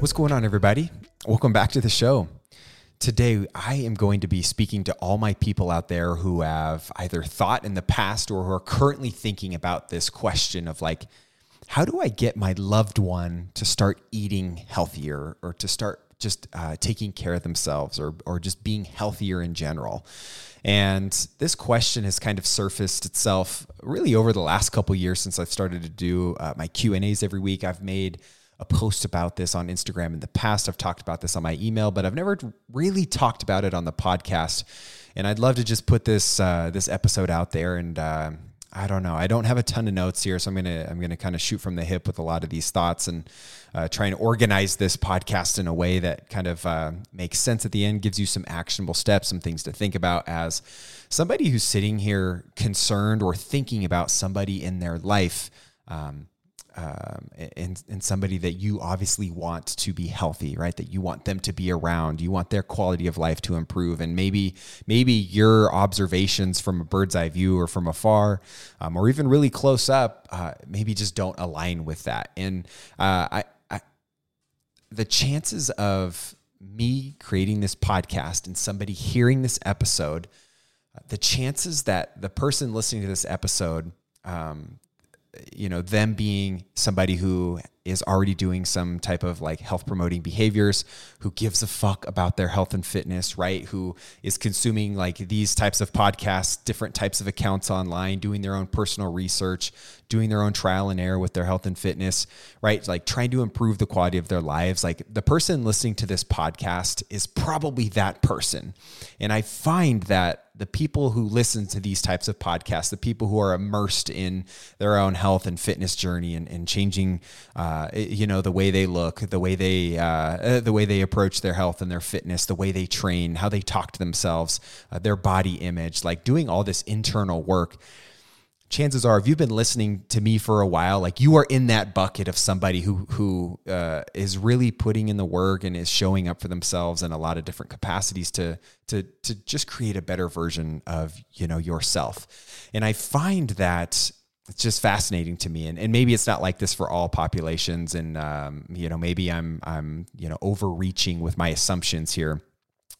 What's going on, everybody? Welcome back to the show. Today, I am going to be speaking to all my people out there who have either thought in the past or who are currently thinking about this question of like, how do I get my loved one to start eating healthier or to start just uh, taking care of themselves or, or just being healthier in general? And this question has kind of surfaced itself really over the last couple years since I've started to do uh, my Q and A's every week. I've made a post about this on Instagram in the past. I've talked about this on my email, but I've never really talked about it on the podcast. And I'd love to just put this uh, this episode out there. And uh, I don't know, I don't have a ton of notes here, so I'm gonna I'm gonna kind of shoot from the hip with a lot of these thoughts and uh, try and organize this podcast in a way that kind of uh, makes sense at the end, gives you some actionable steps, some things to think about as somebody who's sitting here concerned or thinking about somebody in their life. Um, um, and, and somebody that you obviously want to be healthy, right? That you want them to be around, you want their quality of life to improve, and maybe maybe your observations from a bird's eye view or from afar, um, or even really close up, uh, maybe just don't align with that. And uh, I, I, the chances of me creating this podcast and somebody hearing this episode, uh, the chances that the person listening to this episode um, you know them being somebody who is already doing some type of like health promoting behaviors who gives a fuck about their health and fitness right? Who is consuming like these types of podcasts different types of accounts online doing their own personal research doing their own trial and error with their health and fitness right? Like trying to improve the quality of their lives. Like the person listening to this podcast is probably that person. And i find that the people who listen to these types of podcasts, the people who are immersed in their own health and fitness journey and, and changing, uh, you know, the way they look, the way they, uh, uh, the way they approach their health and their fitness, the way they train, how they talk to themselves, uh, their body image, like doing all this internal work chances are if you've been listening to me for a while like you are in that bucket of somebody who who uh, is really putting in the work and is showing up for themselves in a lot of different capacities to to to just create a better version of you know yourself. And i find that it's just fascinating to me. And, and maybe it's not like this for all populations. And um, you know maybe i'm i'm you know overreaching with my assumptions here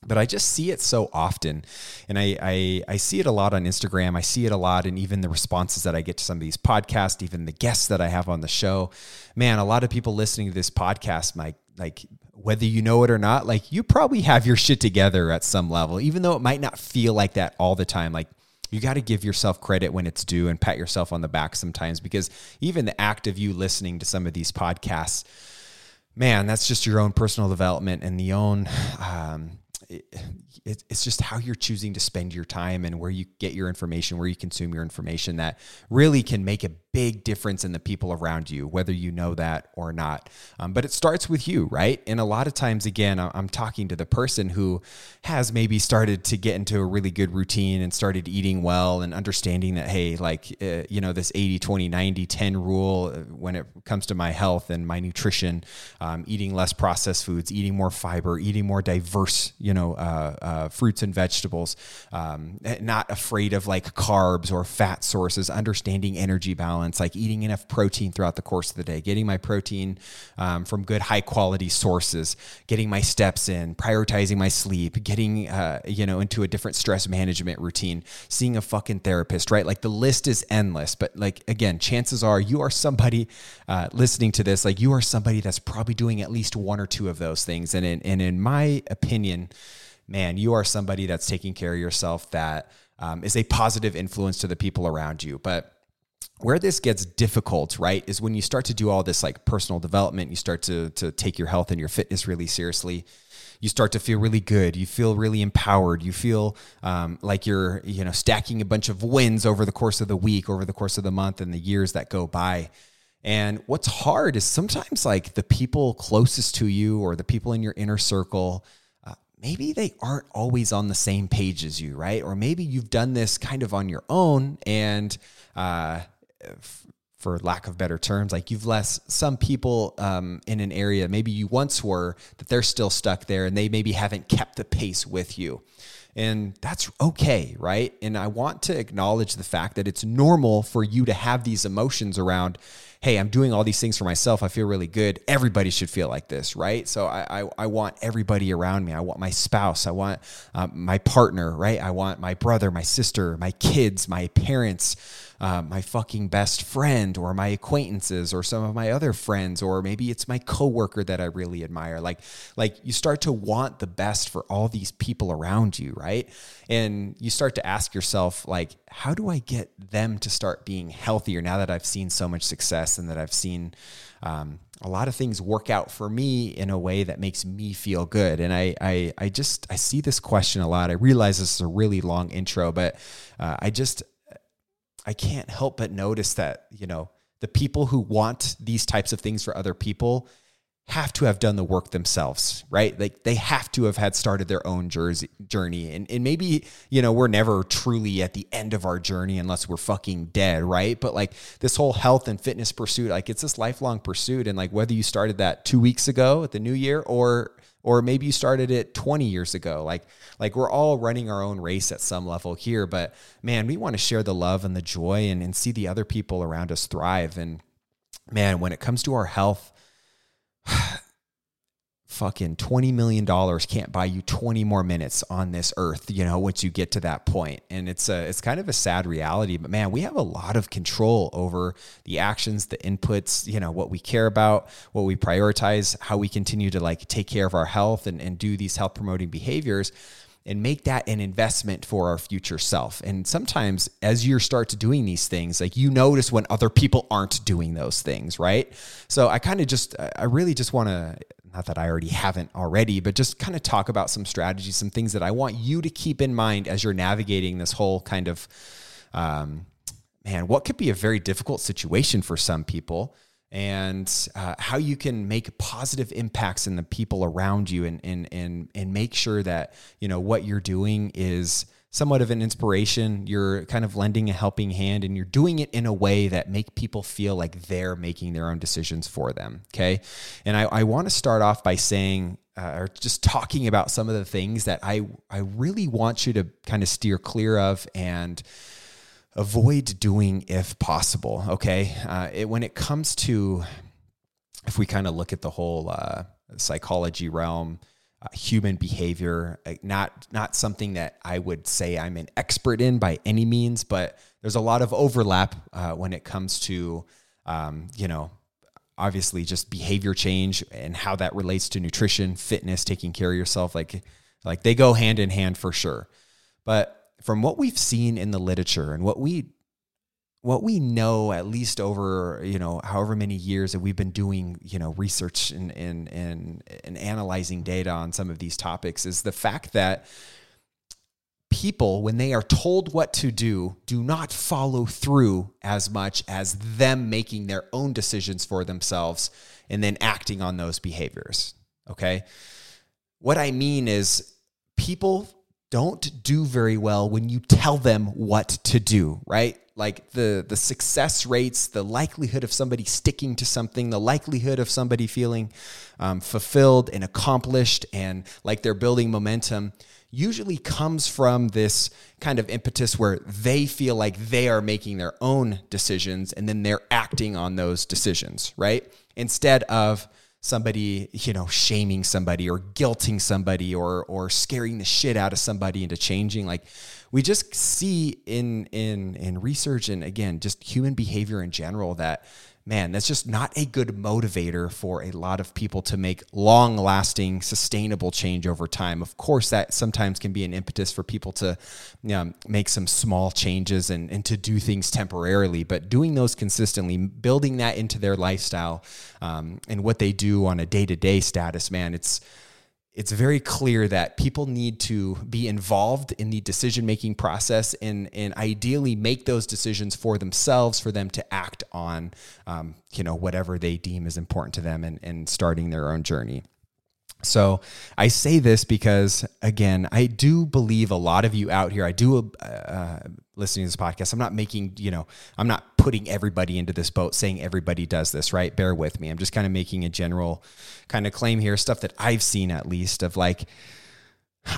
but I just see it so often. And I, I, I, see it a lot on Instagram. I see it a lot and even the responses that I get to some of these podcasts, even the guests that I have on the show. Man, a lot of people listening to this podcast, Mike, like whether you know it or not, like you probably have your shit together at some level, even though it might not feel like that all the time. Like you got to give yourself credit when it's due and pat yourself on the back sometimes because even the act of you listening to some of these podcasts, man, that's just your own personal development and the own, um, it, it's just how you're choosing to spend your time and where you get your information, where you consume your information that really can make a big difference in the people around you, whether you know that or not. Um, but it starts with you, right? And a lot of times, again, I'm talking to the person who has maybe started to get into a really good routine and started eating well and understanding that, hey, like, uh, you know, this 80, 20, 90, 10 rule uh, when it comes to my health and my nutrition, um, eating less processed foods, eating more fiber, eating more diverse, you know, uh, uh, fruits and vegetables, um, not afraid of like carbs or fat sources, understanding energy balance balance, like eating enough protein throughout the course of the day, getting my protein um, from good, high quality sources, getting my steps in, prioritizing my sleep, getting, uh, you know, into a different stress management routine, seeing a fucking therapist, right? Like the list is endless. But like, again, chances are you are somebody uh, listening to this, like you are somebody that's probably doing at least one or two of those things. And in, and in my opinion, man, you are somebody that's taking care of yourself that um, is a positive influence to the people around you. But where this gets difficult, right, is when you start to do all this like personal development, you start to to take your health and your fitness really seriously. You start to feel really good. You feel really empowered. You feel um, like you're, you know, stacking a bunch of wins over the course of the week, over the course of the month, and the years that go by. And what's hard is sometimes like the people closest to you or the people in your inner circle, maybe they aren't always on the same page as you, right? Or maybe you've done this kind of on your own and uh, for lack of better terms, like you've left some people um, in an area, maybe you once were, that they're still stuck there and they maybe haven't kept the pace with you. And that's okay, right? And I want to acknowledge the fact that it's normal for you to have these emotions around hey, I'm doing all these things for myself. I feel really good. Everybody should feel like this, right? So I, I, I want everybody around me. I want my spouse. I want um, my partner, right? I want my brother, my sister, my kids, my parents uh, my fucking best friend or my acquaintances or some of my other friends or maybe it's my coworker that I really admire. Like like you start to want the best for all these people around you, right? And you start to ask yourself like how do I get them to start being healthier now that I've seen so much success and that I've seen um, a lot of things work out for me in a way that makes me feel good. And I, I, I just, I see this question a lot. I realize this is a really long intro, but uh, I just, I can't help but notice that, you know, the people who want these types of things for other people have to have done the work themselves, right? Like they have to have had started their own journey. And, and maybe, you know, we're never truly at the end of our journey unless we're fucking dead, right? But like this whole health and fitness pursuit, like it's this lifelong pursuit. And like whether you started that two weeks ago at the new year or or maybe you started it 20 years ago like like we're all running our own race at some level here but man we want to share the love and the joy and, and see the other people around us thrive and man when it comes to our health fucking $20 million can't buy you 20 more minutes on this earth, you know, once you get to that. And it's a, it's kind of a sad reality, but man, we have a lot of control over the actions, the inputs, you know, what we care about, what we prioritize, how we continue to like take care of our health and, and do these health promoting behaviors and make that an investment for our future self. And sometimes as you start doing these things, like you notice when other people aren't doing those things, right? So I kind of just, I really just want to not that I already haven't already, but just kind of talk about some strategies, some things that I want you to keep in mind as you're navigating this whole kind of, um, man, what could be a very difficult situation for some people and uh, how you can make positive impacts in the people around you and, and, and, and make sure that, you know, what you're doing is, somewhat of an inspiration. You're kind of lending a helping hand and you're doing it in a way that make people feel like they're making their own decisions for them. Okay. And I, I want to start off by saying, uh, or just talking about some of the things that I, I really want you to kind of steer clear of and avoid doing if possible. Okay. Uh, it, when it comes to, if we kind of look at the whole uh, psychology realm, uh, human behavior. Not not something that I would say I'm an expert in by any means, but there's a lot of overlap uh, when it comes to um, you know obviously just behavior change and how that relates to nutrition, fitness, taking care of yourself. Like like they go hand in hand for sure. But from what we've seen in the literature and what we what we know at least over you know however many years that we've been doing you know research and and and, and analyzing data on some of these topics is the fact that people when they are told what to do do not follow through as much as them making their own decisions for themselves and then acting on those behaviors okay? What i mean is people don't do very well when you tell them what to do right? Like the the success rates the likelihood of somebody sticking to something the likelihood of somebody feeling um, fulfilled and accomplished and like they're building momentum usually comes from this kind of impetus where they feel like they are making their own decisions and then they're acting on those decisions right? Instead of somebody, you know, shaming somebody or guilting somebody or or scaring the shit out of somebody into changing. Like we just see in in in research and again, just human behavior in general that man, that's just not a good motivator for a lot of people to make long lasting, sustainable change over time. Of course, that sometimes can be an impetus for people to you know, make some small changes and, and to do things temporarily, but doing those consistently, building that into their lifestyle um, and what they do on a day to day status, man, it's it's very clear that people need to be involved in the decision making process and, and ideally make those decisions for themselves for them to act on um, you know whatever they deem is important to them and, and starting their own journey so I say this because, again, I do believe a lot of you out here. I do uh, listening to this podcast. I'm not making, you know, I'm not putting everybody into this boat saying everybody does this, right? Bear with me. I'm just kind of making a general kind of claim here, stuff that I've seen at least of like,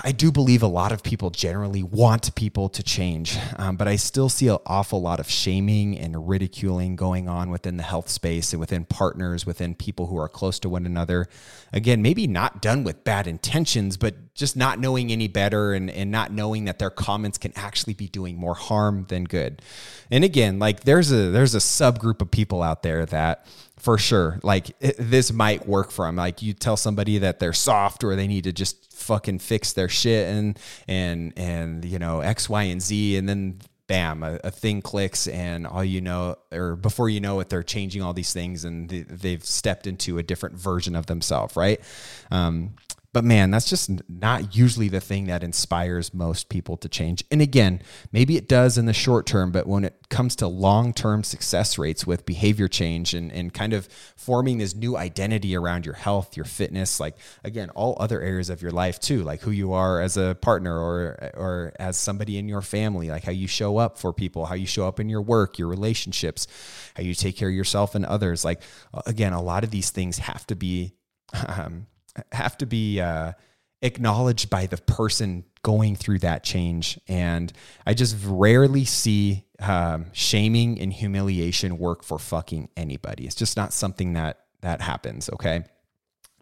I do believe a lot of people generally want people to change, um, but I still see an awful lot of shaming and ridiculing going on within the health space and within partners, within people who are close to one another. Again, maybe not done with bad intentions, but just not knowing any better and, and not knowing that their comments can actually be doing more harm than good. And again, like there's a there's a subgroup of people out there that for sure. Like it, this might work for them like you tell somebody that they're soft or they need to just fucking fix their shit and and and you know x y and z and then bam a, a thing clicks and all you know or before you know it they're changing all these things and they, have stepped into a different version of themselves right? Um, but man, that's just not usually the thing that inspires most people to change. And again, maybe it does in the short term, but when it comes to long term success rates with behavior change and, and kind of forming this new identity around your health, your fitness, like again, all other areas of your life too, like who you are as a partner or, or as somebody in your family, like how you show up for people, how you show up in your work, your relationships, how you take care of yourself and others. Like, again, a lot of these things have to be. Um, have to be uh, acknowledged by the person going through that change. And I just rarely see um, shaming and humiliation work for fucking anybody. It's just not something that that happens. Okay.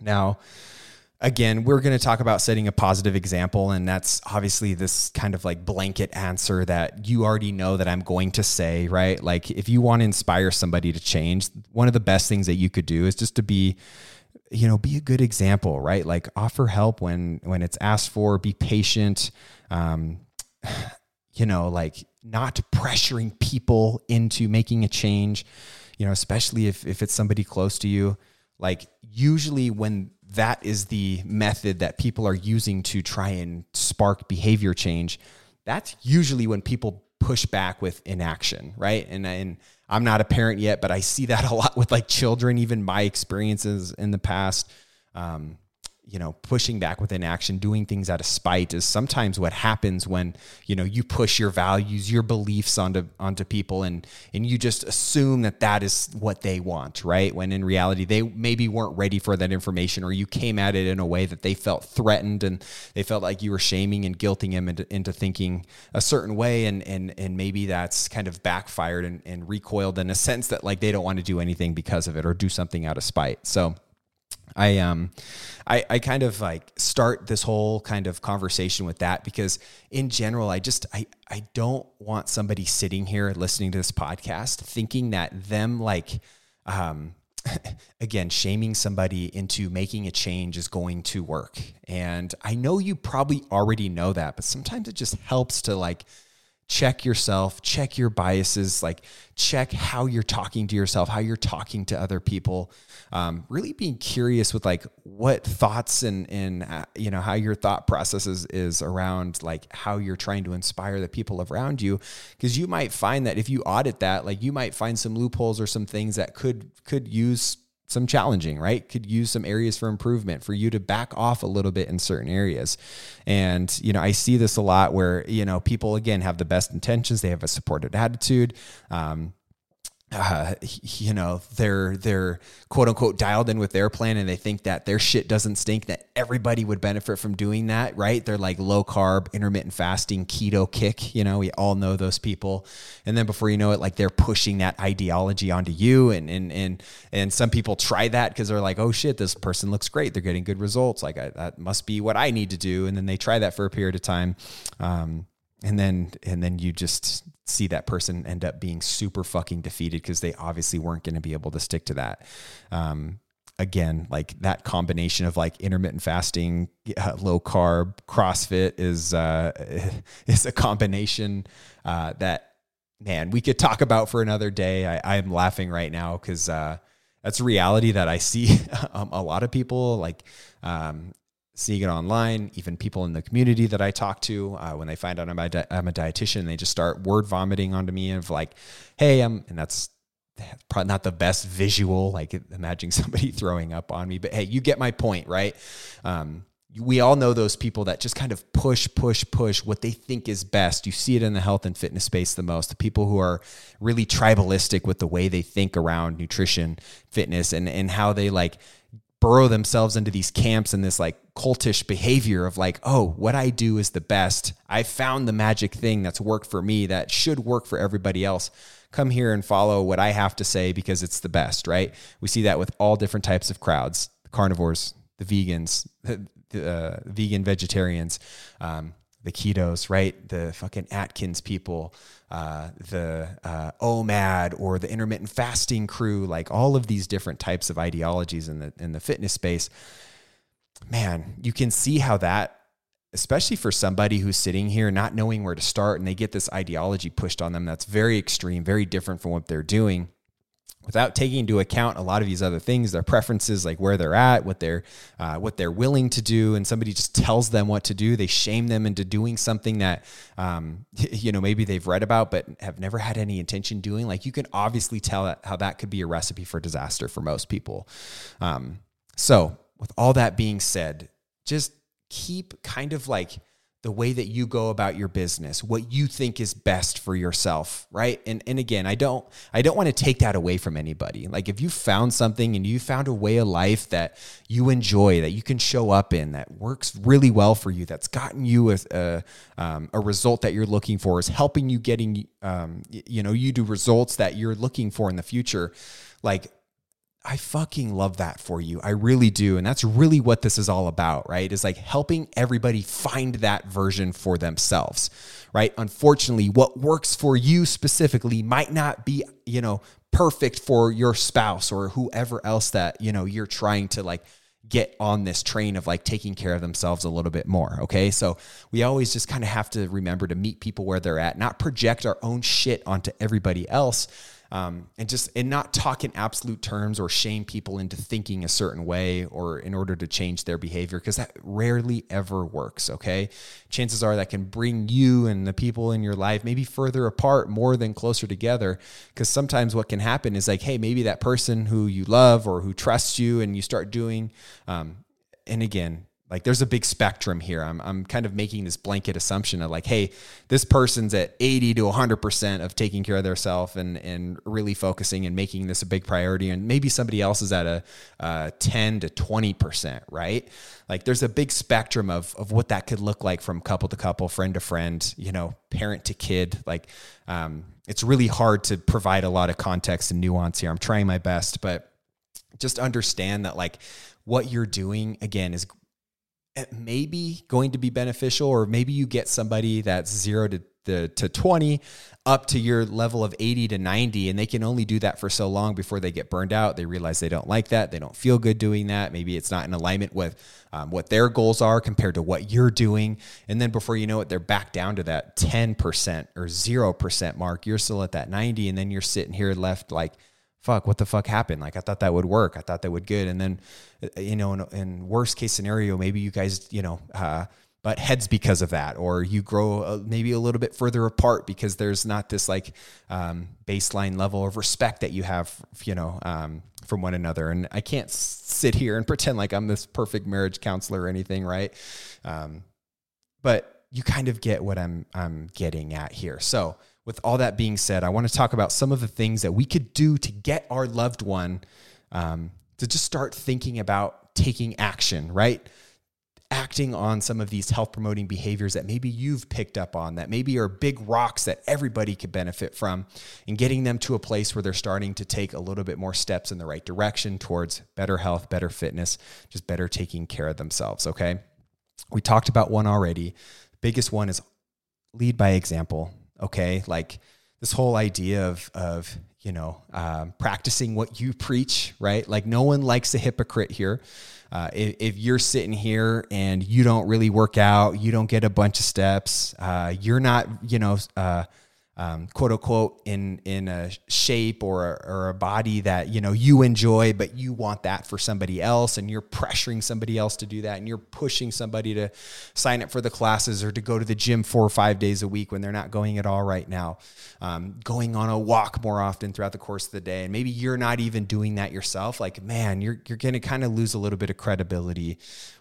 Now, again, we're going to talk about setting a positive example. And that's obviously this kind of like blanket answer that you already know that I'm going to say, right? Like, if you want to inspire somebody to change, one of the best things that you could do is just to be you know be a good example right? Like offer help when when it's asked for be patient um you know like not pressuring people into making a change you know especially if if it's somebody close to you. Like usually when that is the method that people are using to try and spark behavior change that's usually when people push back with inaction right? And and I'm not a parent yet, but I see that a lot with like children, even my experiences in the past. Um, you know, pushing back with inaction, doing things out of spite is sometimes what happens when, you know, you push your values, your beliefs onto onto people and and you just assume that that is what they want, right? When in reality they maybe weren't ready for that information or you came at it in a way that they felt threatened and they felt like you were shaming and guilting them into, into thinking a certain way and and and maybe that's kind of backfired and, and recoiled in a sense that like they don't want to do anything because of it or do something out of spite. So I um I, I kind of like start this whole kind of conversation with that because in general I just I I don't want somebody sitting here listening to this podcast thinking that them like um again shaming somebody into making a change is going to work. And I know you probably already know that, but sometimes it just helps to like check yourself, check your biases, like check how you're talking to yourself, how you're talking to other people. Um, really being curious with like what thoughts and and uh, you know how your thought process is, is around like how you're trying to inspire the people around you, because you might find that if you audit that, like you might find some loopholes or some things that could could use some challenging, right? Could use some areas for improvement for you to back off a little bit in certain areas. And, you know, I see this a lot where, you know, people again have the best intentions, they have a supported attitude. Um, uh, you know they're they're quote unquote dialed in with their plan and they think that their shit doesn't stink that everybody would benefit from doing that right? They're like low carb intermittent fasting keto kick you know we all know those people. And then before you know it like they're pushing that ideology onto you and and and and some people try that because they're like oh shit this person looks great. They're getting good results. Like I, that must be what I need to do. And then they try that for a period of time. Um, and then and then you just see that person end up being super fucking defeated because they obviously weren't going to be able to stick to that. Um, again like that combination of like intermittent fasting uh, low carb crossfit is uh, is a combination uh, that man we could talk about for another day. I i'm laughing right now because uh, that's a reality that i see um, a lot of people like um, seeing it online, even people in the community that I talk to, uh, when they find out I'm a, di- I'm a dietitian, they just start word vomiting onto me of like, hey, I'm, and that's probably not the best visual, like imagining somebody throwing up on me, but hey, you get my point, right? Um, we all know those people that just kind of push, push, push what they think is best. You see it in the health and fitness space the most. The people who are really tribalistic with the way they think around nutrition, fitness, and and how they like burrow themselves into these camps and this like cultish behavior of like, oh, what I do is the best. I found the magic thing that's worked for me that should work for everybody else. Come here and follow what I have to say because it's the best, right? We see that with all different types of crowds the carnivores, the vegans, the, the uh, vegan vegetarians, um, the ketos, right? The fucking Atkins people, uh, the uh, OMAD or the intermittent fasting crew, like all of these different types of ideologies in the in the fitness space. Man, you can see how that, especially for somebody who's sitting here not knowing where to start, and they get this ideology pushed on them that's very extreme, very different from what they're doing without taking into account a lot of these other things, their preferences, like where they're at, what they're uh, what they're willing to do, and somebody just tells them what to do. They shame them into doing something that um, you know maybe they've read about but have never had any intention doing. Like you can obviously tell how that could be a recipe for disaster for most people. Um, so, with all that being said, just keep kind of like the way that you go about your business, what you think is best for yourself, right? And and again, I don't I don't want to take that away from anybody. Like if you found something and you found a way of life that you enjoy, that you can show up in, that works really well for you, that's gotten you a a, um, a result that you're looking for, is helping you getting um, you know you do results that you're looking for in the future, like I fucking love that for you. I really do. And that's really what this is all about, right? Is like helping everybody find that version for themselves, right? Unfortunately, what works for you specifically might not be, you know, perfect for your spouse or whoever else that, you know, you're trying to like get on this train of like taking care of themselves a little bit more. Okay. So we always just kind of have to remember to meet people where they're at, not project our own shit onto everybody else um, and just and not talk in absolute terms or shame people into thinking a certain way or in order to change their behavior because that rarely ever works okay? Chances are that can bring you and the people in your life maybe further apart more than closer together because sometimes what can happen is like hey maybe that person who you love or who trusts you and you start doing um, and again like there's a big spectrum here. I'm, I'm kind of making this blanket assumption of like, hey, this person's at 80 to 100% of taking care of themselves and, and really focusing and making this a big priority. And maybe somebody else is at a uh, 10 to 20%, right? Like there's a big spectrum of, of what that could look like from couple to couple, friend to friend, you know, parent to kid. Like um, it's really hard to provide a lot of context and nuance here. I'm trying my best, but just understand that like what you're doing again is maybe going to be beneficial, or maybe you get somebody that's zero to the to 20 up to your level of 80 to 90 and they can only do that for so long before they get burned out. They realize they don't like that. They don't feel good doing that. Maybe it's not in alignment with um, what their goals are compared to what you're doing. And then before you know it they're back down to that 10% or 0% mark. You're still at that 90 and then you're sitting here left like fuck, what the fuck happened? Like, I thought that would work. I thought that would good. And then, uh, you know, in, in worst case scenario, maybe you guys, you know, uh, butt heads because of that, or you grow uh, maybe a little bit further apart because there's not this like um, baseline level of respect that you have, you know, um, from one another. And I can't sit here and pretend like I'm this perfect marriage counselor or anything, right? Um, but you kind of get what I'm I'm getting at here. So with all that being said, I want to talk about some of the things that we could do to get our loved one um, to just start thinking about taking action, right? Acting on some of these health promoting behaviors that maybe you've picked up on, that maybe are big rocks that everybody could benefit from, and getting them to a place where they're starting to take a little bit more steps in the right direction towards better health, better fitness, just better taking care of themselves. Okay. We talked about one already. Biggest one is lead by example okay? Like this whole idea of of you know um, practicing what you preach right? Like no one likes a hypocrite here. Uh, if, if, you're sitting here and you don't really work out you don't get a bunch of steps uh, you're not you know uh, um, quote unquote in in a shape or a, or a body that you know you enjoy, but you want that for somebody else, and you're pressuring somebody else to do that, and you're pushing somebody to sign up for the classes or to go to the gym four or five days a week when they're not going at all right now, um, going on a walk more often throughout the course of the day, and maybe you're not even doing that yourself. Like, man, you're you're going to kind of lose a little bit of credibility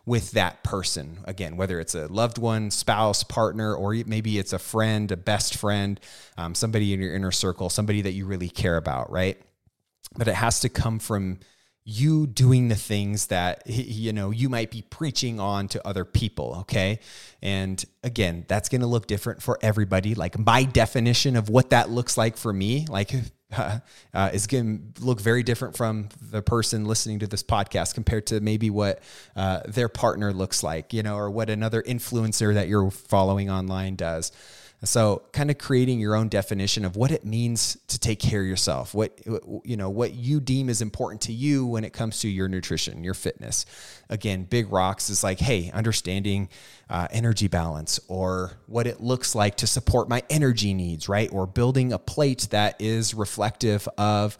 with that person. Again, whether it's a loved one, spouse, partner, or maybe it's a friend, a best friend, um, somebody in your inner circle, somebody that you really care about, right? But it has to come from you doing the things that you know you might be preaching on to other people okay? And again that's going to look different for everybody. Like my definition of what that looks like for me like uh, uh, is going to look very different from the person listening to this podcast compared to maybe what uh, their partner looks like you know or what another influencer that you're following online does so, kind of creating your own definition of what it means to take care of yourself, what you know, what you deem is important to you when it comes to your nutrition, your fitness. Again, big rocks is like, hey, understanding uh, energy balance or what it looks like to support my energy needs, right? Or building a plate that is reflective of.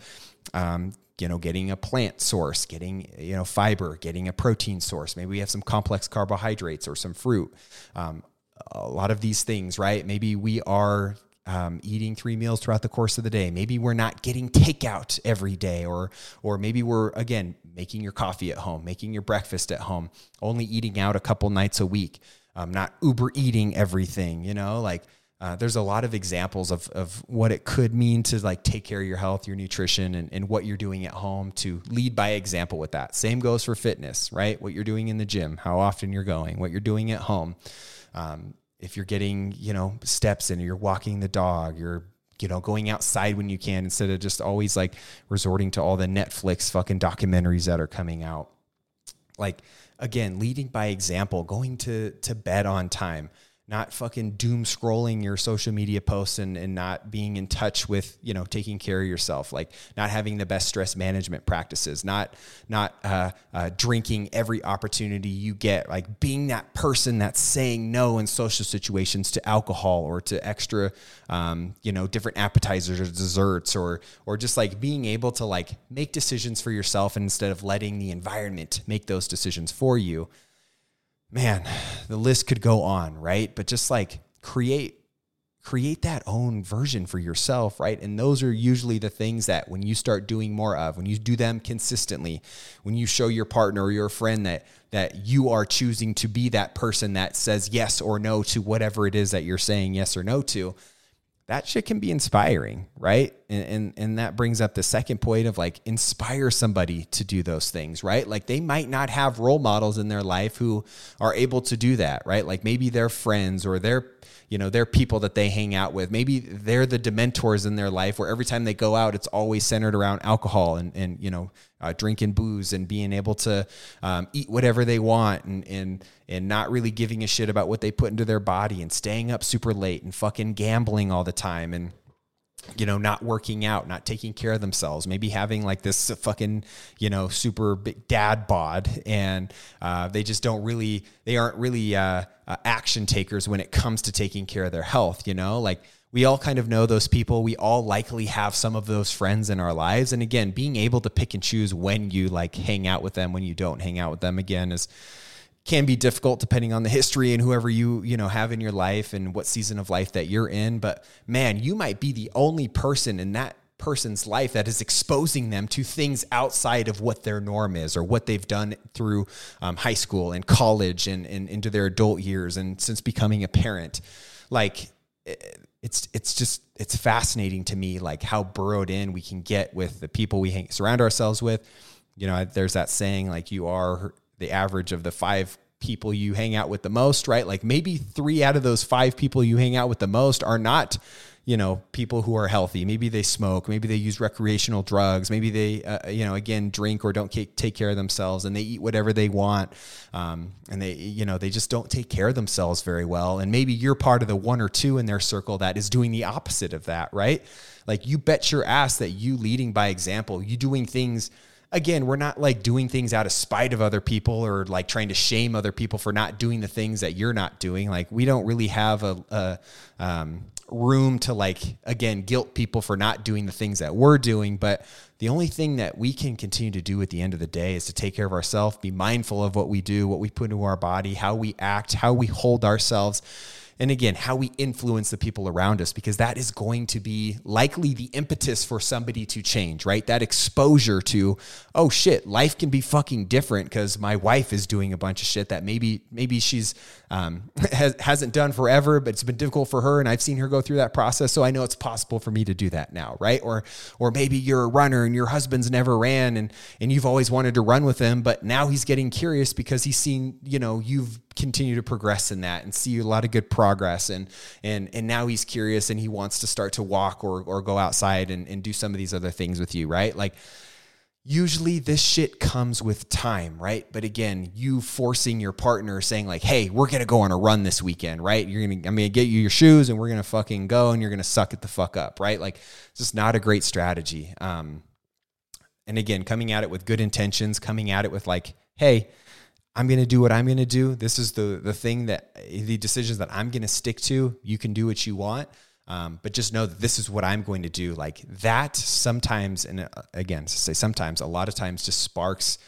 Um, you know, getting a plant source, getting, you know, fiber, getting a protein source. Maybe we have some complex carbohydrates or some fruit. Um, a lot of these things, right? Maybe we are um, eating three meals throughout the course of the day. Maybe we're not getting takeout every day, or or maybe we're again making your coffee at home, making your breakfast at home, only eating out a couple nights a week, um, not Uber eating everything. You know, like uh, there's a lot of examples of of what it could mean to like take care of your health, your nutrition, and, and what you're doing at home to lead by example with that. Same goes for fitness, right? What you're doing in the gym, how often you're going, what you're doing at home. Um, if you're getting, you know, steps in, you're walking the dog, you're, you know, going outside when you can instead of just always like resorting to all the Netflix fucking documentaries that are coming out. Like, again, leading by example, going to, to bed on time not fucking doom scrolling your social media posts and, and not being in touch with you know taking care of yourself like not having the best stress management practices not not uh, uh, drinking every opportunity you get like being that person that's saying no in social situations to alcohol or to extra um, you know different appetizers or desserts or or just like being able to like make decisions for yourself instead of letting the environment make those decisions for you man, the list could go on, right? But just like create create that own version for yourself, right? And those are usually the things that when you start doing more of, when you do them consistently, when you show your partner or your friend that that you are choosing to be that person that says yes or no to whatever it is that you're saying yes or no to, that shit can be inspiring, right? And, and and that brings up the second point of like inspire somebody to do those things, right? Like they might not have role models in their life who are able to do that, right? Like maybe their friends or their you know, they're people that they hang out with. Maybe they're the dementors in their life where every time they go out, it's always centered around alcohol and, and you know, uh, drinking booze and being able to um, eat whatever they want and, and, and not really giving a shit about what they put into their body and staying up super late and fucking gambling all the time. And, you know, not working out, not taking care of themselves, maybe having like this fucking, you know, super big dad bod, and uh, they just don't really, they aren't really uh, uh, action takers when it comes to taking care of their health. You know, like we all kind of know those people. We all likely have some of those friends in our lives, and again, being able to pick and choose when you like hang out with them, when you don't hang out with them, again is can be difficult depending on the history and whoever you you know have in your life and what season of life that you're in. But man you might be the only person in that person's life that is exposing them to things outside of what their norm is or what they've done through um, high school and college and, and into their adult years and since becoming a parent. Like it's it's just it's fascinating to me like how burrowed in we can get with the people we hang, surround ourselves with. You know there's that saying like you are the average of the five people you hang out with the most, right? Like maybe three out of those five people you hang out with the most are not, you know, people who are healthy. Maybe they smoke, maybe they use recreational drugs, maybe they, uh, you know, again, drink or don't take care of themselves and they eat whatever they want. Um, and they, you know, they just don't take care of themselves very well. And maybe you're part of the one or two in their circle that is doing the opposite of that, right? Like you bet your ass that you leading by example, you doing things again, we're not like doing things out of spite of other people or like trying to shame other people for not doing the things that you're not doing. Like we don't really have a, a um, room to like again guilt people for not doing the things that we're doing. But the only thing that we can continue to do at the end of the day is to take care of ourselves, be mindful of what we do, what we put into our body, how we act, how we hold ourselves and again, how we influence the people around us, because that is going to be likely the impetus for somebody to change, right? That exposure to, oh shit, life can be fucking different because my wife is doing a bunch of shit that maybe maybe she's um, has, hasn't done forever, but it's been difficult for her, and I've seen her go through that process, so I know it's possible for me to do that now, right? Or or maybe you're a runner and your husband's never ran, and and you've always wanted to run with him, but now he's getting curious because he's seen you know you've continued to progress in that and see a lot of good progress and and and now he's curious and he wants to start to walk or or go outside and, and do some of these other things with you right? Like usually this shit comes with time right? But again you forcing your partner saying like hey we're gonna go on a run this weekend right? You're gonna i'm gonna get you your shoes and we're gonna fucking go and you're gonna suck it the fuck up right? Like it's just not a great strategy. Um and again coming at it with good intentions coming at it with like hey I'm going to do what I'm going to do. This is the the thing that the decisions that I'm going to stick to. You can do what you want, um, but just know that this is what I'm going to do. Like that sometimes, and uh, again, say sometimes, a lot of times, just sparks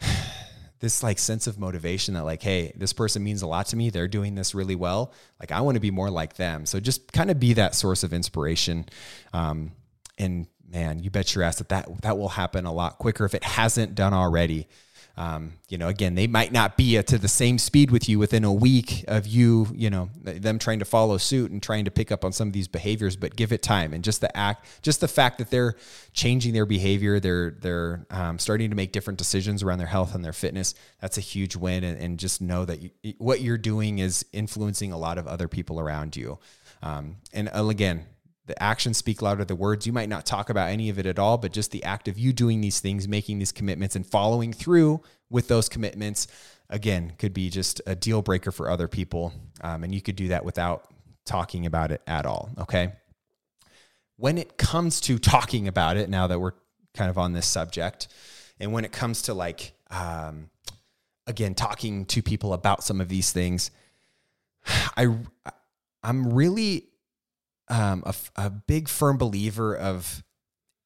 this like sense of motivation that like, hey, this person means a lot to me. They're doing this really well. Like I want to be more like them. So just kind of be that source of inspiration. Um, and man, you bet your ass that that that will happen a lot quicker if it hasn't done already um, you know, again, they might not be at to the same speed with you within a week of you, you know, them trying to follow suit and trying to pick up on some of these behaviors, but give it time. And just the act, just the fact that they're changing their behavior, they're, they're um, starting to make different decisions around their health and their fitness. That's a huge win. And, and just know that you, what you're doing is influencing a lot of other people around you. Um, and uh, again, the actions speak louder than words. You might not talk about any of it at all, but just the act of you doing these things, making these commitments, and following through with those commitments, again, could be just a deal breaker for other people. Um, and you could do that without talking about it at all. Okay. When it comes to talking about it, now that we're kind of on this subject, and when it comes to like, um, again, talking to people about some of these things, I, I'm really um, a, a big firm believer of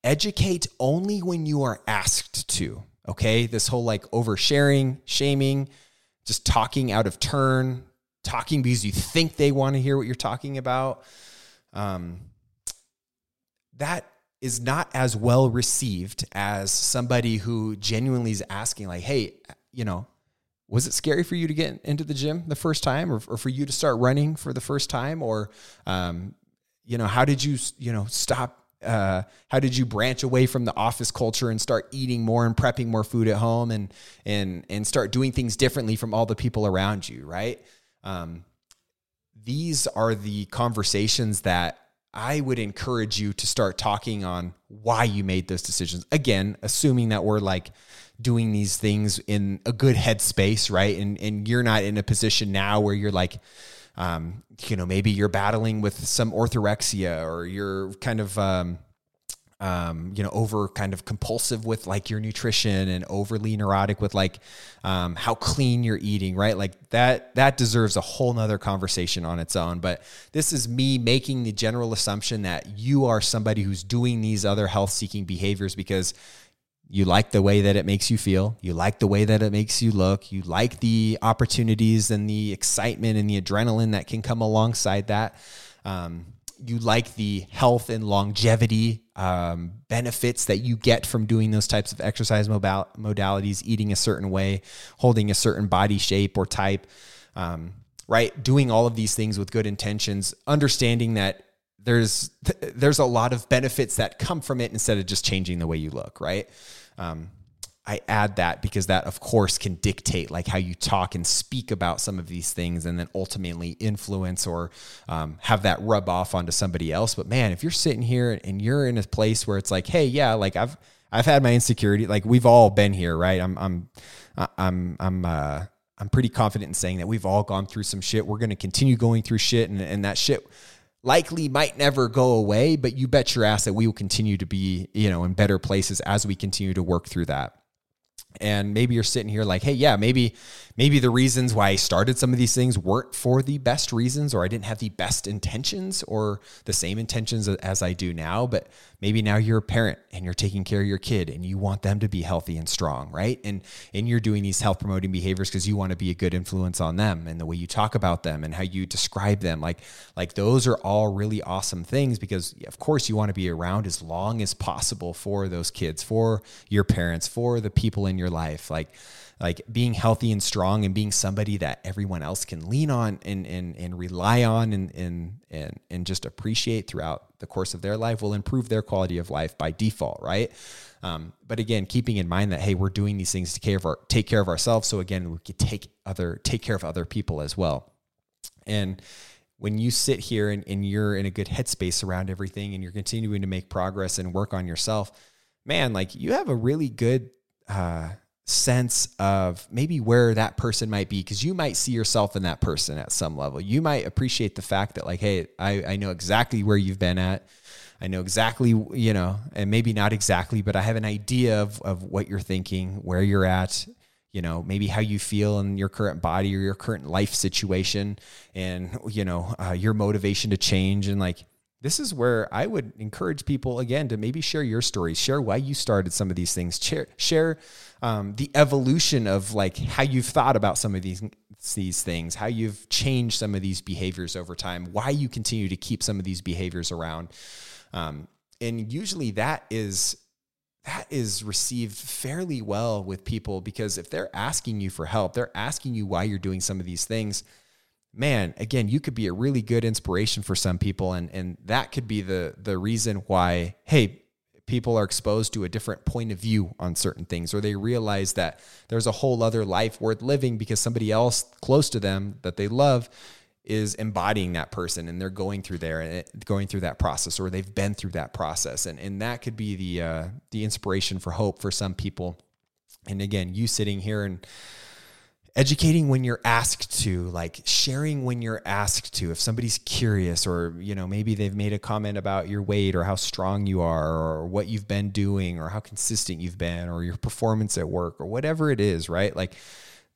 educate only when you are asked to. Okay. This whole like oversharing, shaming, just talking out of turn, talking because you think they want to hear what you're talking about. Um, that is not as well received as somebody who genuinely is asking, like, hey, you know, was it scary for you to get into the gym the first time or, or for you to start running for the first time? Or, um, you know, how did you, you know, stop? Uh, how did you branch away from the office culture and start eating more and prepping more food at home and and and start doing things differently from all the people around you, right? Um, these are the conversations that I would encourage you to start talking on why you made those decisions. Again, assuming that we're like doing these things in a good headspace, right? And and you're not in a position now where you're like, um, you know, maybe you're battling with some orthorexia or you're kind of, um, um, you know, over kind of compulsive with like your nutrition and overly neurotic with like um, how clean you're eating, right? Like that that deserves a whole nother conversation on its own. But this is me making the general assumption that you are somebody who's doing these other health seeking behaviors because you like the way that it makes you feel. You like the way that it makes you look. You like the opportunities and the excitement and the adrenaline that can come alongside that. Um, you like the health and longevity um, benefits that you get from doing those types of exercise modalities, eating a certain way, holding a certain body shape or type, um, right? Doing all of these things with good intentions, understanding that there's there's a lot of benefits that come from it instead of just changing the way you look, right? Um, I add that because that, of course, can dictate like how you talk and speak about some of these things, and then ultimately influence or um, have that rub off onto somebody else. But man, if you're sitting here and you're in a place where it's like, hey, yeah, like I've I've had my insecurity, like we've all been here, right? I'm I'm I'm I'm uh, I'm pretty confident in saying that we've all gone through some shit. We're going to continue going through shit, and and that shit likely might never go away, but you bet your ass that we will continue to be, you know, in better places as we continue to work through that. And maybe you're sitting here like, hey, yeah, maybe maybe the reasons why I started some of these things weren't for the best reasons, or I didn't have the best intentions or the same intentions as I do now. But maybe now you're a parent and you're taking care of your kid and you want them to be healthy and strong, right? And and you're doing these health promoting behaviors because you want to be a good influence on them and the way you talk about them and how you describe them. Like like those are all really awesome things because of course you want to be around as long as possible for those kids, for your parents, for the people in your life. Like like being healthy and strong and being somebody that everyone else can lean on and and, and rely on and, and and and just appreciate throughout the course of their life will improve their quality of life by default, right? Um, but again, keeping in mind that hey, we're doing these things to care of our, take care of ourselves, so again, we could take other take care of other people as well. And when you sit here and, and you're in a good headspace around everything, and you're continuing to make progress and work on yourself, man, like you have a really good uh, sense of maybe where that person might be because you might see yourself in that person at some level. You might appreciate the fact that, like, hey, I, I know exactly where you've been at. I know exactly, you know, and maybe not exactly, but I have an idea of, of what you're thinking, where you're at, you know, maybe how you feel in your current body or your current life situation and, you know, uh, your motivation to change. And like, this is where I would encourage people again to maybe share your stories, share why you started some of these things, share, share um, the evolution of like how you've thought about some of these these things, how you've changed some of these behaviors over time, why you continue to keep some of these behaviors around, um, and usually that is that is received fairly well with people because if they're asking you for help, they're asking you why you're doing some of these things man, again, you could be a really good inspiration for some people. And, and that could be the, the reason why, hey, people are exposed to a different point of view on certain things, or they realize that there's a whole other life worth living because somebody else close to them that they love is embodying that person and they're going through there and going through that process or they've been through that process and and that could be the uh, the inspiration for hope for some people and again you sitting here and educating when you're asked to like sharing when you're asked to. If somebody's curious or you know maybe they've made a comment about your weight or how strong you are or what you've been doing or how consistent you've been or your performance at work or whatever it is right? Like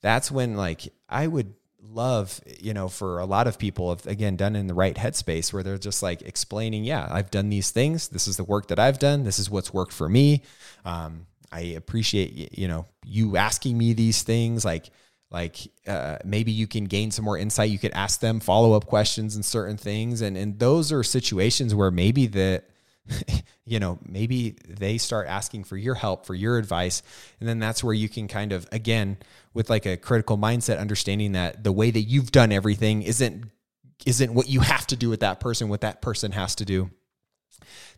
that's when like i would love you know for a lot of people if again done in the right headspace where they're just like explaining yeah i've done these things. This is the work that i've done. This is what's worked for me. Um, i appreciate you know you asking me these things. Like like uh, maybe you can gain some more insight. You could ask them follow-up questions and certain things. And and those are situations where maybe the you know maybe they start asking for your help for your advice. And then that's where you can kind of again with like a critical mindset understanding that the way that you've done everything isn't isn't what you have to do with that person what that person has to do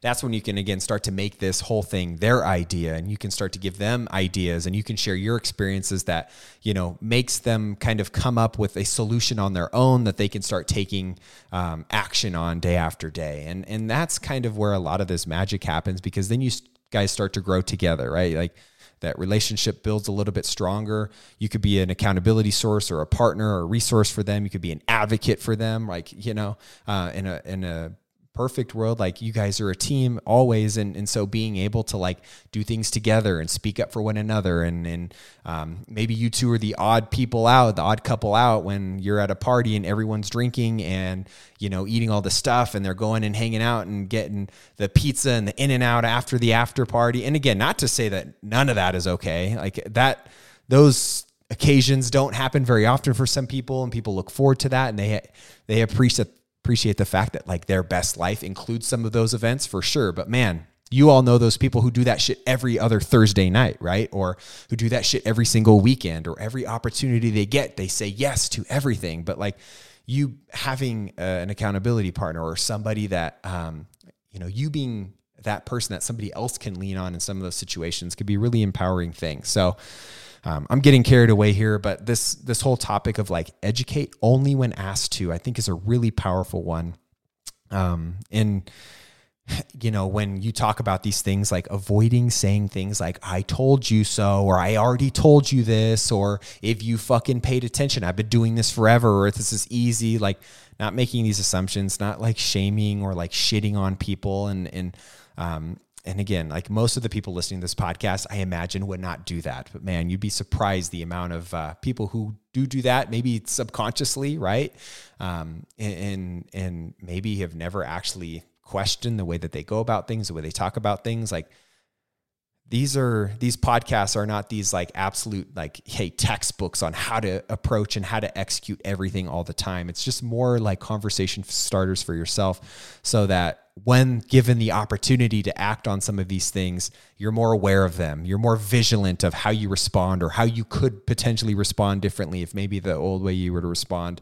that's when you can again start to make this whole thing their idea and you can start to give them ideas and you can share your experiences that you know makes them kind of come up with a solution on their own that they can start taking um, action on day after day and and that's kind of where a lot of this magic happens because then you guys start to grow together right like that relationship builds a little bit stronger. You could be an accountability source or a partner or a resource for them. You could be an advocate for them, like you know, uh, in a in a perfect world like you guys are a team always and, and so being able to like do things together and speak up for one another and and um, maybe you two are the odd people out the odd couple out when you're at a party and everyone's drinking and you know eating all the stuff and they're going and hanging out and getting the pizza and the In-N-Out after the after party. And again not to say that none of that is okay. Like that those occasions don't happen very often for some people and people look forward to that and they they appreciate appreciate the fact that like their best life includes some of those events for sure. But man, you all know those people who do that shit every other Thursday night, right? Or who do that shit every single weekend or every opportunity they get, they say yes to everything. But like you having uh, an accountability partner or somebody that, um, you know, you being that person that somebody else can lean on in some of those situations could be really empowering thing. So, um, I'm getting carried away here, but this this whole topic of like educate only when asked to, I think, is a really powerful one. Um, and you know, when you talk about these things like avoiding saying things like, I told you so, or I already told you this, or if you fucking paid attention, I've been doing this forever, or if this is easy, like not making these assumptions, not like shaming or like shitting on people. And, and, um, and again, like most of the people listening to this podcast, I imagine would not do that. But man, you'd be surprised the amount of uh, people who do do that, maybe subconsciously, right? Um, and, and maybe have never actually questioned the way that they go about things, the way they talk about things. Like these are these podcasts are not these like absolute like hey textbooks on how to approach and how to execute everything all the time. It's just more like conversation starters for yourself so that when given the opportunity to act on some of these things you're more aware of them. You're more vigilant of how you respond or how you could potentially respond differently if maybe the old way you were to respond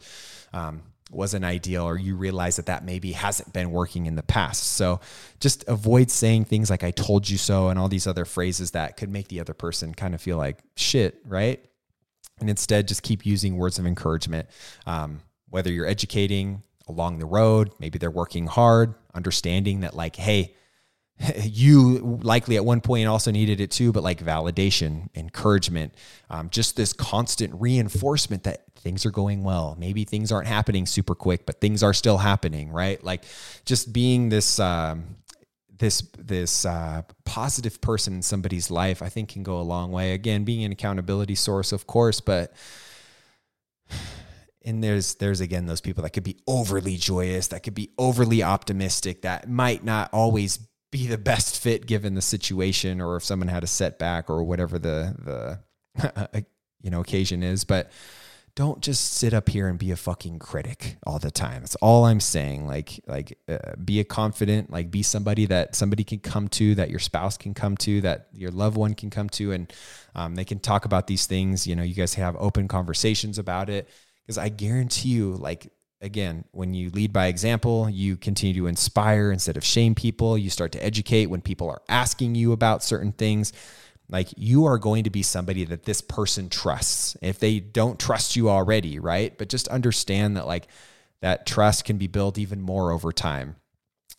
um, wasn't ideal or you realize that that maybe hasn't been working in the past. So just avoid saying things like I told you so and all these other phrases that could make the other person kind of feel like shit, right? And instead just keep using words of encouragement. Um, whether you're educating along the road, maybe they're working hard, understanding that like, hey, you likely at one point also needed it too, but like validation, encouragement, um, just this constant reinforcement that things are going well. Maybe things aren't happening super quick, but things are still happening, right? Like just being this, um, this this uh, positive person in somebody's life, I think, can go a long way. Again, being an accountability source, of course, but and there's there's again those people that could be overly joyous, that could be overly optimistic, that might not always be the best fit given the situation or if someone had a setback or whatever the the you know occasion is but don't just sit up here and be a fucking critic all the time. That's all I'm saying. Like, like, uh, be a confident, like, be somebody that somebody can come to, that your spouse can come to, that your loved one can come to, and um, they can talk about these things. You know, you guys have open conversations about it. Because I guarantee you, like, again, when you lead by example, you continue to inspire instead of shame people. You start to educate when people are asking you about certain things. Like you are going to be somebody that this person trusts. If they don't trust you already, right? But just understand that, like, that trust can be built even more over time.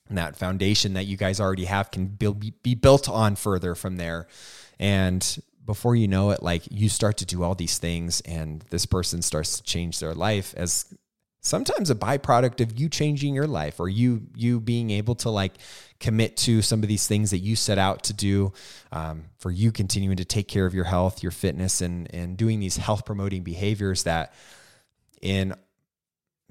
And that foundation that you guys already have can be built on further from there. And before you know it, like you start to do all these things, and this person starts to change their life as sometimes a byproduct of you changing your life or you you being able to like commit to some of these things that you set out to do um, for you continuing to take care of your health your fitness and and doing these health promoting behaviors that in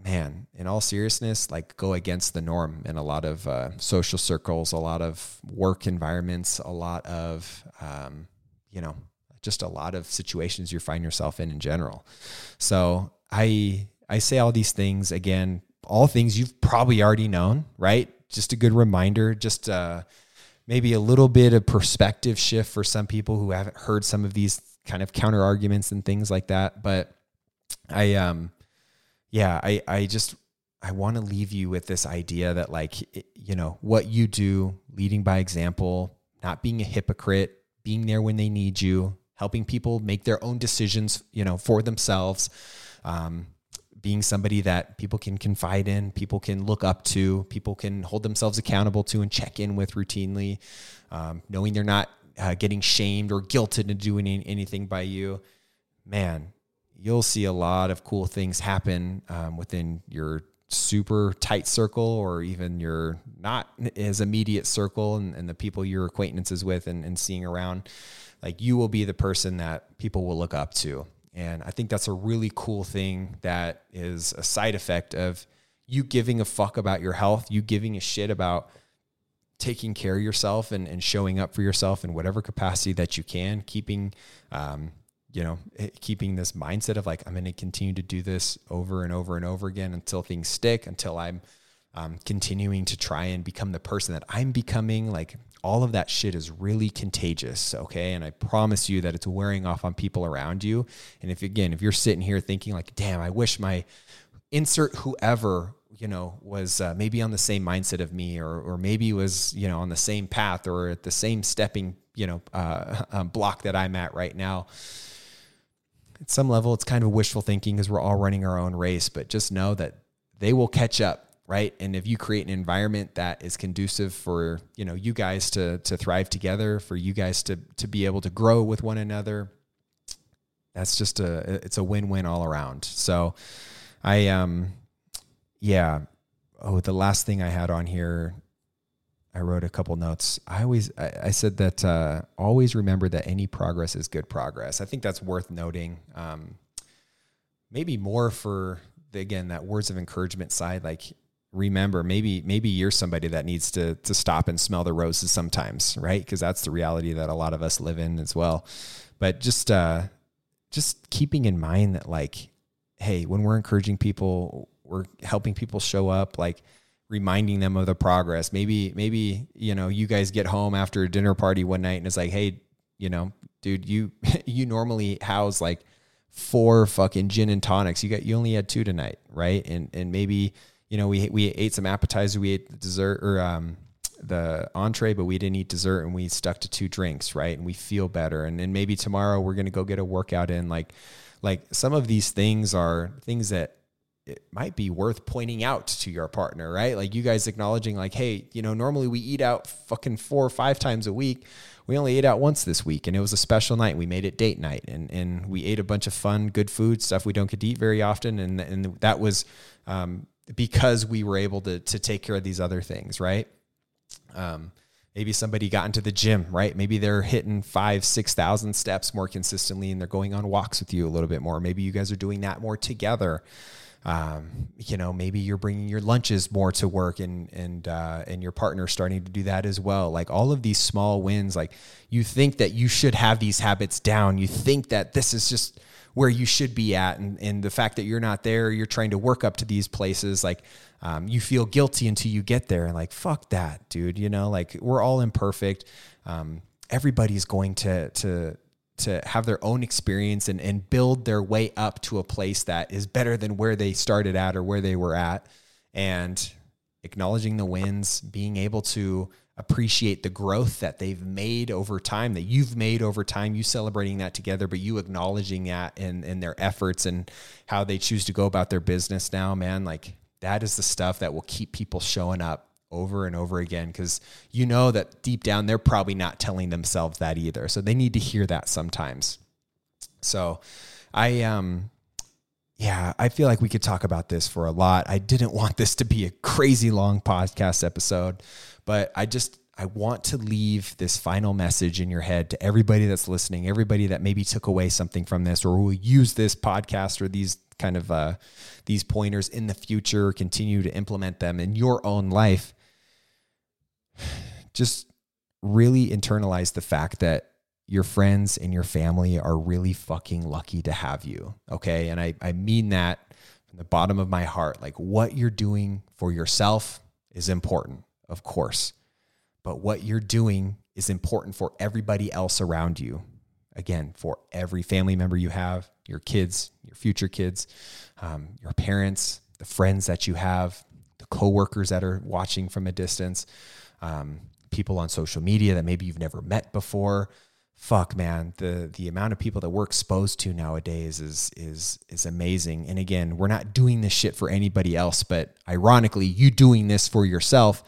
man in all seriousness like go against the norm in a lot of uh, social circles a lot of work environments a lot of um, you know just a lot of situations you find yourself in in general. So i I say all these things again, all things you've probably already known, right? Just a good reminder, just uh, maybe a little bit of perspective shift for some people who haven't heard some of these kind of counter arguments and things like that. But I, um, yeah, I, I just, I want to leave you with this idea that, like, you know, what you do, leading by example, not being a hypocrite, being there when they need you, helping people make their own decisions, you know, for themselves. Um, being somebody that people can confide in, people can look up to, people can hold themselves accountable to and check in with routinely, um, knowing they're not uh, getting shamed or guilted into doing anything by you, man, you'll see a lot of cool things happen um, within your super tight circle or even your not as immediate circle and, and the people you're acquaintances with and, and seeing around. Like you will be the person that people will look up to. And I think that's a really cool thing that is a side effect of you giving a fuck about your health, you giving a shit about taking care of yourself and, and showing up for yourself in whatever capacity that you can, keeping, um, you know, eh, keeping this mindset of like, I'm going to continue to do this over and over and over again until things stick, until I'm um, continuing to try and become the person that I'm becoming. Like, all of that shit is really contagious. Okay. And I promise you that it's wearing off on people around you. And if, again, if you're sitting here thinking, like, damn, I wish my insert whoever you know was uh, maybe on the same mindset of me or or maybe was you know on the same path or at the same stepping you know uh, um, block that I'm at right now at some level it's kind of wishful thinking because we're all running our own race but just know that they will catch up right? And if you create an environment that is conducive for you know you guys to to thrive together for you guys to to be able to grow with one another that's just a it's a win-win all around. So i um yeah. Oh the last thing i had on here i wrote a couple notes. I always i, I said that uh, always remember that any progress is good progress. I think that's worth noting. Um maybe more for the, again that words of encouragement side like remember maybe maybe you're somebody that needs to to stop and smell the roses sometimes, right? Because that's the reality that a lot of us live in as well. But just uh just keeping in mind that like hey, when we're encouraging people, we're helping people show up like reminding them of the progress. Maybe maybe, you know, you guys get home after a dinner party one night and it's like, "Hey, you know, dude, you you normally house like four fucking gin and tonics. You got you only had two tonight, right? And and maybe you know we we ate some appetizer, we ate the dessert or um the entree, but we didn't eat dessert and we stuck to two drinks, right? And we feel better. And then maybe tomorrow we're gonna go get a workout in. Like like some of these things are things that it might be worth pointing out to your partner, right? Like you guys acknowledging, like, hey, you know, normally we eat out fucking four or five times a week we only ate out once this week and it was a special night. We made it date night and, and we ate a bunch of fun, good food, stuff we don't get to eat very often. And, and that was um, because we were able to, to take care of these other things, right? Um, maybe somebody got into the gym, right? Maybe they're hitting five, 6,000 steps more consistently and they're going on walks with you a little bit more. Maybe you guys are doing that more together um, you know, maybe you're bringing your lunches more to work and, and, uh, and your partner starting to do that as well. Like all of these small wins, like you think that you should have these habits down. You think that this is just where you should be at. And, and the fact that you're not there, you're trying to work up to these places. Like, um, you feel guilty until you get there and like, fuck that dude. You know, like we're all imperfect. Um, everybody's going to, to, to have their own experience and, and build their way up to a place that is better than where they started at or where they were at. And acknowledging the wins, being able to appreciate the growth that they've made over time, that you've made over time, you celebrating that together, but you acknowledging that and, and their efforts and how they choose to go about their business now, man, like that is the stuff that will keep people showing up over and over again because you know that deep down they're probably not telling themselves that either. So they need to hear that sometimes. So I um yeah, I feel like we could talk about this for a lot. I didn't want this to be a crazy long podcast episode, but I just I want to leave this final message in your head to everybody that's listening, everybody that maybe took away something from this or will use this podcast or these kind of uh, these pointers in the future, continue to implement them in your own life just really internalize the fact that your friends and your family are really fucking lucky to have you. Okay. And I, I mean that from the bottom of my heart. Like what you're doing for yourself is important, of course, but what you're doing is important for everybody else around you. Again, for every family member you have, your kids, your future kids, um, your parents, the friends that you have, the coworkers that are watching from a distance um, people on social media that maybe you've never met before. Fuck, man, the the amount of people that we're exposed to nowadays is is is amazing. And again, we're not doing this shit for anybody else, but ironically, you doing this for yourself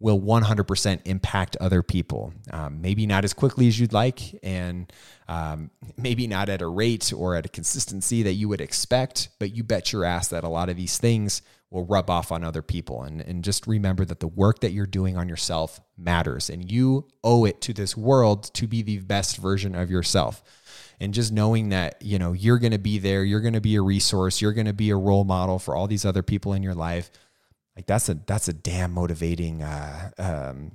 will 100% impact other people. Um, maybe not as quickly as you'd like, and um, maybe not at a rate or at a consistency that you would expect, but you bet your ass that a lot of these things will rub off on other people. And, and just remember that the work that you're doing on yourself matters and you owe it to this world to be the best version of yourself. And just knowing that, you know, you're going to be there, you're going to be a resource, you're going to be a role model for all these other people in your life. Like that's a, that's a damn motivating, uh, um,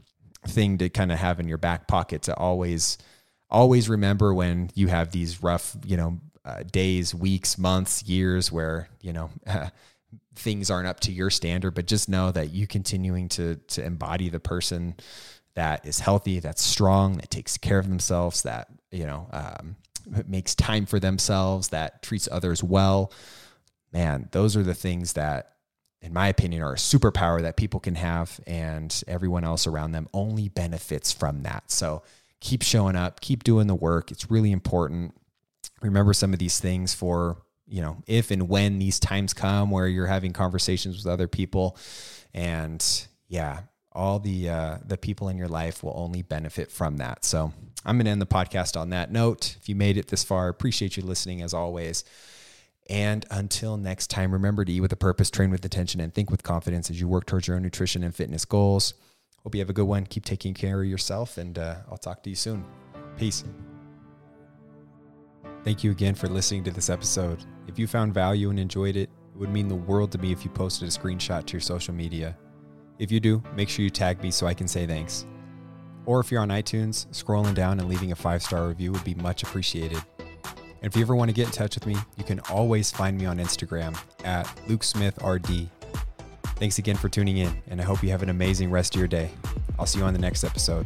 thing to kind of have in your back pocket to always, always remember when you have these rough, you know, uh, days, weeks, months, years where, you know, uh, things aren't up to your standard, but just know that you continuing to to embody the person that is healthy, that's strong, that takes care of themselves, that you know um, makes time for themselves, that treats others well. Man, those are the things that, in my opinion, are a superpower that people can have, and everyone else around them only benefits from that. So keep showing up, keep doing the work. It's really important. Remember some of these things for you know, if and when these times come where you're having conversations with other people, and yeah, all the uh, the people in your life will only benefit from that. So I'm going to end the podcast on that note. If you made it this far, appreciate you listening as always. And until next time, remember to eat with a purpose, train with attention, and think with confidence as you work towards your own nutrition and fitness goals. Hope you have a good one. Keep taking care of yourself, and uh, I'll talk to you soon. Peace. Thank you again for listening to this episode. If you found value and enjoyed it, It would mean the world to me if you posted a screenshot to your social media. If you do, make sure you tag me so I can say thanks. Or if you're on iTunes, scrolling down and leaving a five star review would be much appreciated. And if you ever want to get in touch with me, you can always find me on Instagram at LukeSmithRD. Thanks again for tuning in, and I hope you have an amazing rest of your day. I'll see you on the next episode.